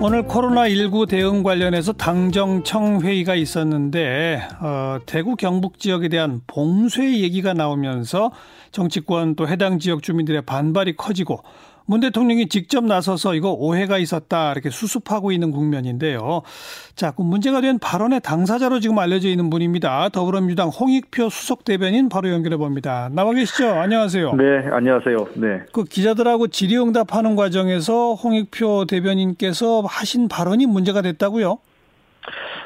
오늘 코로나19 대응 관련해서 당정청 회의가 있었는데 어, 대구 경북 지역에 대한 봉쇄 얘기가 나오면서 정치권 또 해당 지역 주민들의 반발이 커지고 문 대통령이 직접 나서서 이거 오해가 있었다 이렇게 수습하고 있는 국면인데요. 자, 그 문제가 된 발언의 당사자로 지금 알려져 있는 분입니다. 더불어민주당 홍익표 수석 대변인 바로 연결해 봅니다. 나와 계시죠? 안녕하세요. 네, 안녕하세요. 네. 그 기자들하고 질의응답하는 과정에서 홍익표 대변인께서 하신 발언이 문제가 됐다고요?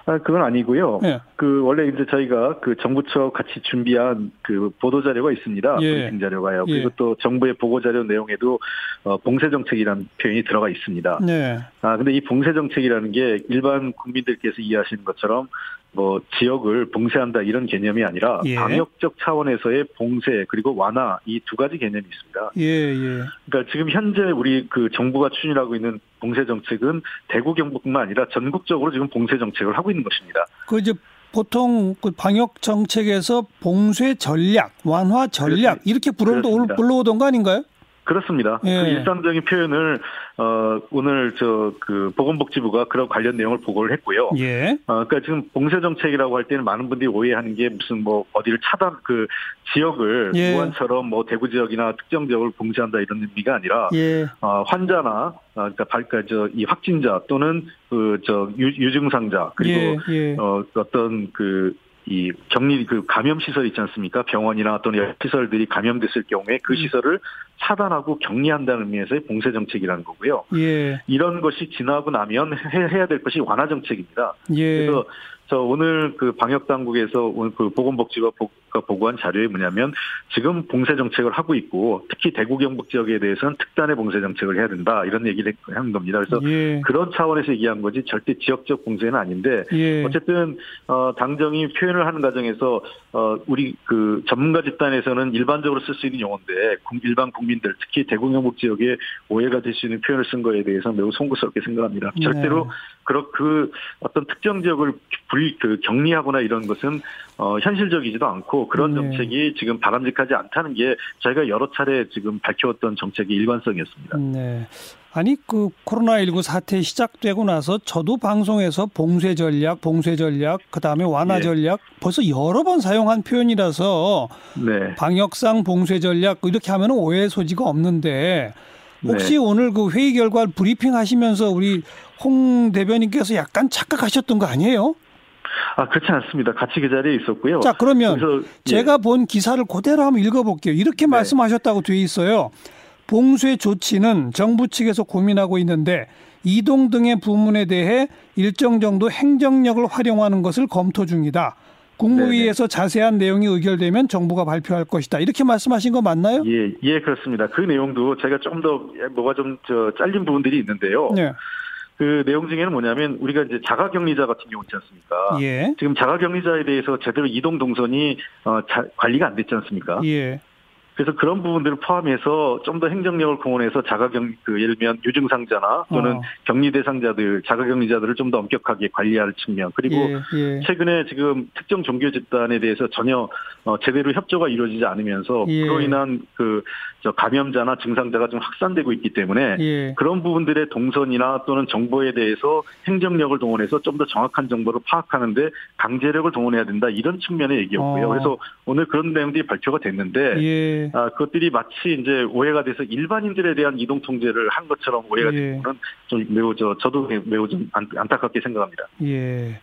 아, 그건 아니고요. 예. 그 원래 이제 저희가 그 정부 측 같이 준비한 그 보도 자료가 있습니다. 예. 브리핑 자료가요. 예. 그리고 또 정부의 보고 자료 내용에도 어, 봉쇄 정책이라는 표현이 들어가 있습니다. 네. 아 근데 이 봉쇄 정책이라는 게 일반 국민들께서 이해하시는 것처럼 뭐 지역을 봉쇄한다 이런 개념이 아니라 예. 방역적 차원에서의 봉쇄 그리고 완화 이 두 가지 개념이 있습니다. 예, 예. 그러니까 지금 현재 우리 그 정부가 추진하고 있는 봉쇄 정책은 대구 경북뿐만 아니라 전국적으로 지금 봉쇄 정책을 하고 있는 것입니다. 그 이제 보통 그 방역 정책에서 봉쇄 전략, 완화 전략 그렇습니다. 이렇게 불러오던 거 아닌가요? 그렇습니다. 예. 그 일상적인 표현을 어 오늘 저 그 보건복지부가 그런 관련 내용을 보고를 했고요. 예. 어 그러니까 지금 봉쇄 정책이라고 할 때는 많은 분들이 오해하는 게 무슨 뭐 어디를 차단 그 지역을 예. 무한처럼 뭐 대구 지역이나 특정 지역을 봉쇄한다 이런 의미가 아니라 예. 어 환자나 어, 그러니까 그러니까 저이 확진자 또는 그 저 유증상자 그리고 예. 예. 어 어떤 그 이 격리 그 감염 시설 있지 않습니까? 병원이나 또는 시설들이 감염됐을 경우에 그 음. 시설을 차단하고 격리한다는 의미에서의 봉쇄 정책이라는 거고요. 예. 이런 것이 지나고 나면 해 야 될 것이 완화 정책입니다. 예. 그래서 저 오늘 그 방역 당국에서 오늘 그 보건복지가 보고한 자료에 뭐냐면 지금 봉쇄 정책을 하고 있고 특히 대구 경북 지역에 대해서는 특단의 봉쇄 정책을 해야 된다 이런 얘기를 한 겁니다. 그래서 예. 그런 차원에서 얘기한 거지 절대 지역적 봉쇄는 아닌데 예. 어쨌든 어 당정이 표현을 하는 과정에서 어 우리 그 전문가 집단에서는 일반적으로 쓸 수 있는 용어인데 일반 국민들 특히 대구 경북 지역에 오해가 될 수 있는 표현을 쓴 거에 대해서 매우 송구스럽게 생각합니다. 네. 절대로 그런 그 어떤 특정 지역을 불, 그 격리하거나 이런 것은 어, 현실적이지도 않고 그런 네. 정책이 지금 바람직하지 않다는 게 저희가 여러 차례 지금 밝혀왔던 정책의 일관성이었습니다. 네. 아니 그 코로나19 사태 시작되고 나서 저도 방송에서 봉쇄 전략, 봉쇄 전략, 그다음에 완화 예. 전략 벌써 여러 번 사용한 표현이라서 네. 방역상 봉쇄 전략 이렇게 하면 오해 소지가 없는데 혹시 네. 오늘 그 회의 결과 브리핑 하시면서 우리 홍 대변인께서 약간 착각하셨던 거 아니에요? 아 그렇지 않습니다. 같이 그 자리에 있었고요. 자 그러면 그래서, 예. 제가 본 기사를 그대로 한번 읽어볼게요. 이렇게 네. 말씀하셨다고 돼 있어요. 봉쇄 조치는 정부 측에서 고민하고 있는데 이동 등의 부문에 대해 일정 정도 행정력을 활용하는 것을 검토 중이다. 국무위에서 네네. 자세한 내용이 의결되면 정부가 발표할 것이다. 이렇게 말씀하신 거 맞나요? 예, 예, 그렇습니다. 그 내용도 제가 좀 더 뭐가 좀 저 잘린 부분들이 있는데요. 네. 그 내용 중에는 뭐냐면 우리가 이제 자가격리자 같은 경우 있지 않습니까? 예. 지금 자가격리자에 대해서 제대로 이동 동선이 어, 자, 관리가 안 됐지 않습니까? 예. 그래서 그런 부분들을 포함해서 좀 더 행정력을 공헌해서 자가격 그 예를 들면 유증상자나 또는 어. 격리 대상자들 자가격리자들을 좀 더 엄격하게 관리할 측면 그리고 예, 예. 최근에 지금 특정 종교 집단에 대해서 전혀 어, 제대로 협조가 이루어지지 않으면서 예. 그로 인한 그저 감염자나 증상자가 좀 확산되고 있기 때문에 예. 그런 부분들의 동선이나 또는 정보에 대해서 행정력을 동원해서 좀 더 정확한 정보를 파악하는데 강제력을 동원해야 된다 이런 측면의 얘기였고요. 어. 그래서 오늘 그런 내용들이 발표가 됐는데 예. 아, 그것들이 마치 이제 오해가 돼서 일반인들에 대한 이동 통제를 한 것처럼 오해가 예. 되는 좀 매우 저 저도 매우 좀 안, 안타깝게 생각합니다. 예.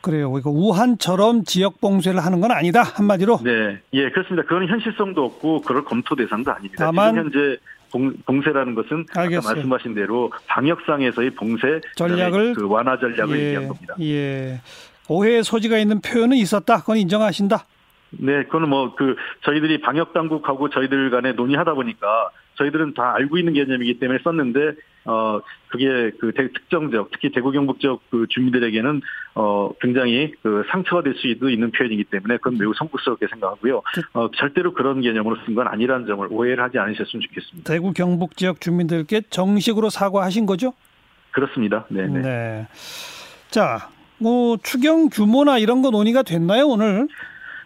그래요. 그러니까 우한처럼 지역 봉쇄를 하는 건 아니다 한마디로. 네, 예 그렇습니다. 그거는 현실성도 없고 그럴 검토 대상도 아닙니다. 다만 현재 봉, 봉쇄라는 것은 알겠어요. 아까 말씀하신 대로 방역상에서의 봉쇄 전략을 그 완화 전략을 예, 얘기한 겁니다. 예. 오해의 소지가 있는 표현은 있었다. 그건 인정하신다. 네, 그거는 뭐 그 저희들이 방역 당국하고 저희들 간에 논의하다 보니까 저희들은 다 알고 있는 개념이기 때문에 썼는데 어 그게 그 특정 지역 특히 대구 경북 지역 그 주민들에게는 어 굉장히 그 상처가 될 수도 있는 표현이기 때문에 그건 매우 성급스럽게 생각하고요. 그어 절대로 그런 개념으로 쓴 건 아니라는 점을 오해를 하지 않으셨으면 좋겠습니다. 대구 경북 지역 주민들께 정식으로 사과하신 거죠? 그렇습니다. 네. 네. 네. 자, 뭐 추경 규모나 이런 거 논의가 됐나요 오늘?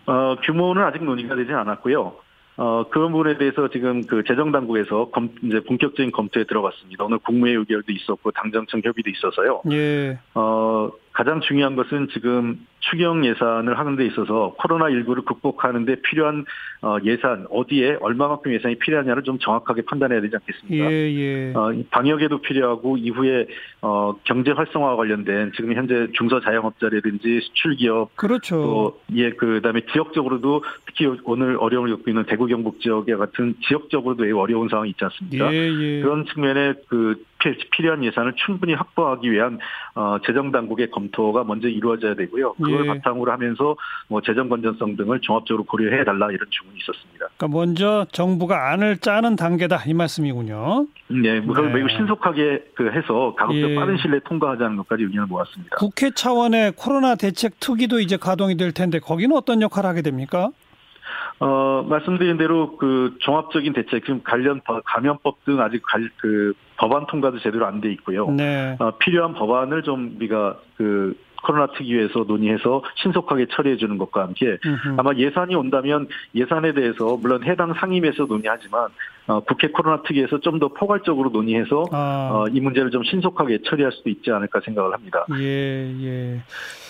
어, 규모는 아직 논의가 되지 않았고요. 어, 그런 부분에 대해서 지금 그 재정당국에서 검, 이제 본격적인 검토에 들어갔습니다. 오늘 국무회의 의결도 있었고 당정청 협의도 있어서요. 예. 어, 가장 중요한 것은 지금 추경 예산을 하는 데 있어서 코로나19를 극복하는 데 필요한 어, 예산, 어디에 얼마만큼 예산이 필요하냐를 좀 정확하게 판단해야 되지 않겠습니까? 예, 예. 어, 방역에도 필요하고 이후에 어, 경제 활성화와 관련된 지금 현재 중소자영업자라든지 수출기업 그렇죠. 또 예, 그다음에 지역적으로도 특히 오늘 어려움을 겪고 있는 대구 경북 지역에 같은 지역적으로도 매우 어려운 상황이 있지 않습니까? 예, 예. 그런 측면에 그 필요한 예산을 충분히 확보하기 위한 어, 재정 당국의 검토가 먼저 이루어져야 되고요. 그걸 예. 바탕으로 하면서 뭐 재정 건전성 등을 종합적으로 고려해 달라 이런 주문이 있었습니다. 그러니까 먼저 정부가 안을 짜는 단계다 이 말씀이군요. 네, 그걸 네. 매우 신속하게 그 해서 가급적 예. 빠른 시일에 통과하자는 것까지 의견을 모았습니다. 국회 차원의 코로나 대책 특위도 이제 가동이 될 텐데 거기는 어떤 역할을 하게 됩니까? 어, 말씀드린 대로 그 종합적인 대책, 지금 관련 감염법 등 아직 갈, 그 법안 통과도 제대로 안 돼 있고요. 네. 어, 필요한 법안을 좀 우리가 그 코로나 특위에서 논의해서 신속하게 처리해 주는 것과 함께 아마 예산이 온다면 예산에 대해서 물론 해당 상임에서 논의하지만 어, 국회 코로나 특위에서 좀 더 포괄적으로 논의해서 아. 어, 이 문제를 좀 신속하게 처리할 수도 있지 않을까 생각을 합니다. 예, 예.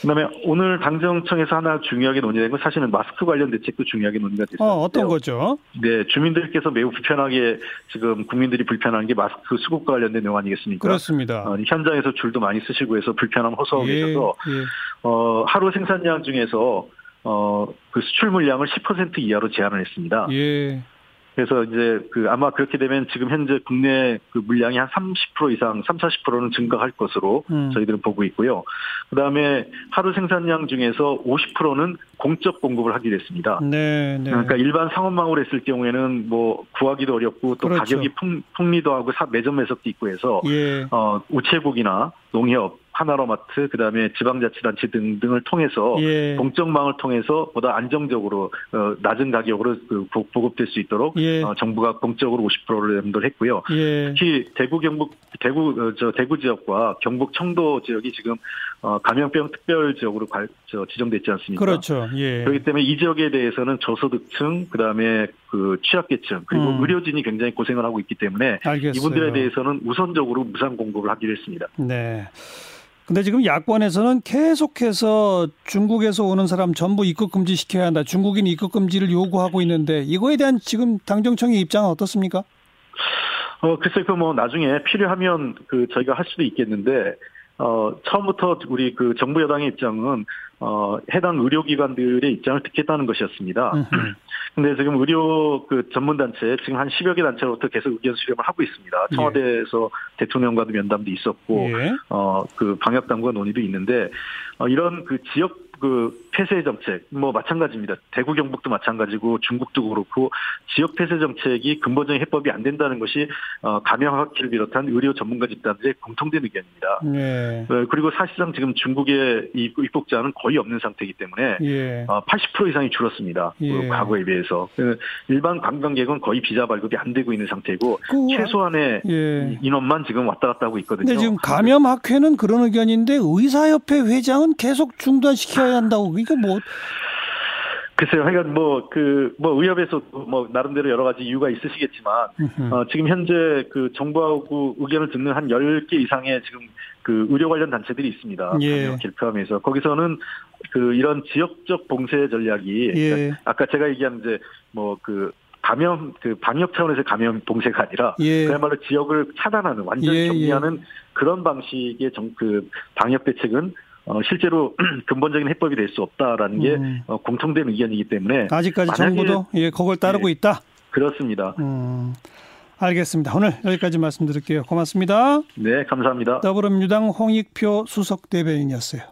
그다음에 오늘 당정청에서 하나 중요하게 논의된 건 사실은 마스크 관련 대책도 중요하게 논의가 됐습니다. 어, 어떤 거죠? 네, 주민들께서 매우 불편하게 지금 국민들이 불편한 게 마스크 수급과 관련된 내용 아니겠습니까? 그렇습니다. 어, 현장에서 줄도 많이 쓰시고 해서 불편함 호소하고 예, 계셔서 예. 어, 하루 생산량 중에서 어, 그 수출 물량을 10% 이하로 제한을 했습니다. 예. 그래서 이제 그 아마 그렇게 되면 지금 현재 국내 그 물량이 한 30% 이상, 3, 40%는 증가할 것으로 음. 저희들은 보고 있고요. 그 다음에 하루 생산량 중에서 50%는 공적 공급을 하기로 했습니다. 네, 네. 그러니까 일반 상업망으로 했을 경우에는 뭐 구하기도 어렵고 또 그렇죠. 가격이 풍, 리도 하고 매점 매석도 있고 해서 예. 어, 우체국이나 농협 하나로마트 그다음에 지방자치단체 등등을 통해서 예. 공적망을 통해서 보다 안정적으로 어, 낮은 가격으로 그 보급될 수 있도록 예. 어, 정부가 공적으로 50%를 염두를 했고요. 예. 특히 대구 경북 대구 어, 저 대구 지역과 경북 청도 지역이 지금 어, 감염병 특별 지역으로 갈, 저, 지정됐지 않습니까? 그렇죠. 예. 그렇기 때문에 이 지역에 대해서는 저소득층 그다음에 그 취약계층 그리고 음. 의료진이 굉장히 고생을 하고 있기 때문에 알겠어요. 이분들에 대해서는 우선적으로 무상 공급을 하기로 했습니다. 네. 근데 지금 야권에서는 계속해서 중국에서 오는 사람 전부 입국 금지 시켜야 한다. 중국인 입국 금지를 요구하고 있는데 이거에 대한 지금 당정청의 입장은 어떻습니까? 어, 글쎄, 그 뭐 나중에 필요하면 그 저희가 할 수도 있겠는데, 어, 처음부터 우리 그 정부 여당의 입장은, 어, 해당 의료기관들의 입장을 듣겠다는 것이었습니다. 근데 지금 의료 그 전문단체, 지금 한 10여 개 단체로부터 계속 의견 수렴을 하고 있습니다. 예. 청와대에서 예. 대통령과도 면담도 있었고, 예. 어, 그 방역당국과 논의도 있는데, 어, 이런 그 지역 그 폐쇄 정책 뭐 마찬가지입니다. 대구 경북도 마찬가지고 중국도 그렇고 지역 폐쇄 정책이 근본적인 해법이 안 된다는 것이 어, 감염학회를 비롯한 의료 전문가 집단들의 공통된 의견입니다. 네. 어, 그리고 사실상 지금 중국의 입국자는 거의 없는 상태이기 때문에 예. 어, 80% 이상이 줄었습니다. 그 예. 과거에 비해서 그 일반 관광객은 거의 비자 발급이 안 되고 있는 상태이고 그, 최소한의 예. 인원만 지금 왔다 갔다 하고 있거든요. 근데 지금 감염학회는 그런 의견인데 의사협회 회장은 계속 중단시켜야 한다고 이게 뭐 글쎄요, 하여간 뭐, 그, 뭐, 의협에서 뭐, 나름대로 여러 가지 이유가 있으시겠지만, 어, 지금 현재 그 정부하고 의견을 듣는 한 10개 이상의 지금 그 의료 관련 단체들이 있습니다. 예. 포함해서. 거기서는 그 이런 지역적 봉쇄 전략이, 예. 그러니까 아까 제가 얘기한 이제 뭐 그, 감염, 그 방역 차원에서 감염 봉쇄가 아니라, 예. 그야말로 지역을 차단하는, 완전히 예, 예. 정리하는 그런 방식의 정, 그 방역 대책은 어, 실제로 근본적인 해법이 될 수 없다라는 게 음. 어, 공통된 의견이기 때문에 아직까지 정부도 예, 그걸 따르고 예, 있다. 그렇습니다. 음, 알겠습니다. 오늘 여기까지 말씀드릴게요. 고맙습니다. 네, 감사합니다. 더불어민주당 홍익표 수석 대변인이었어요.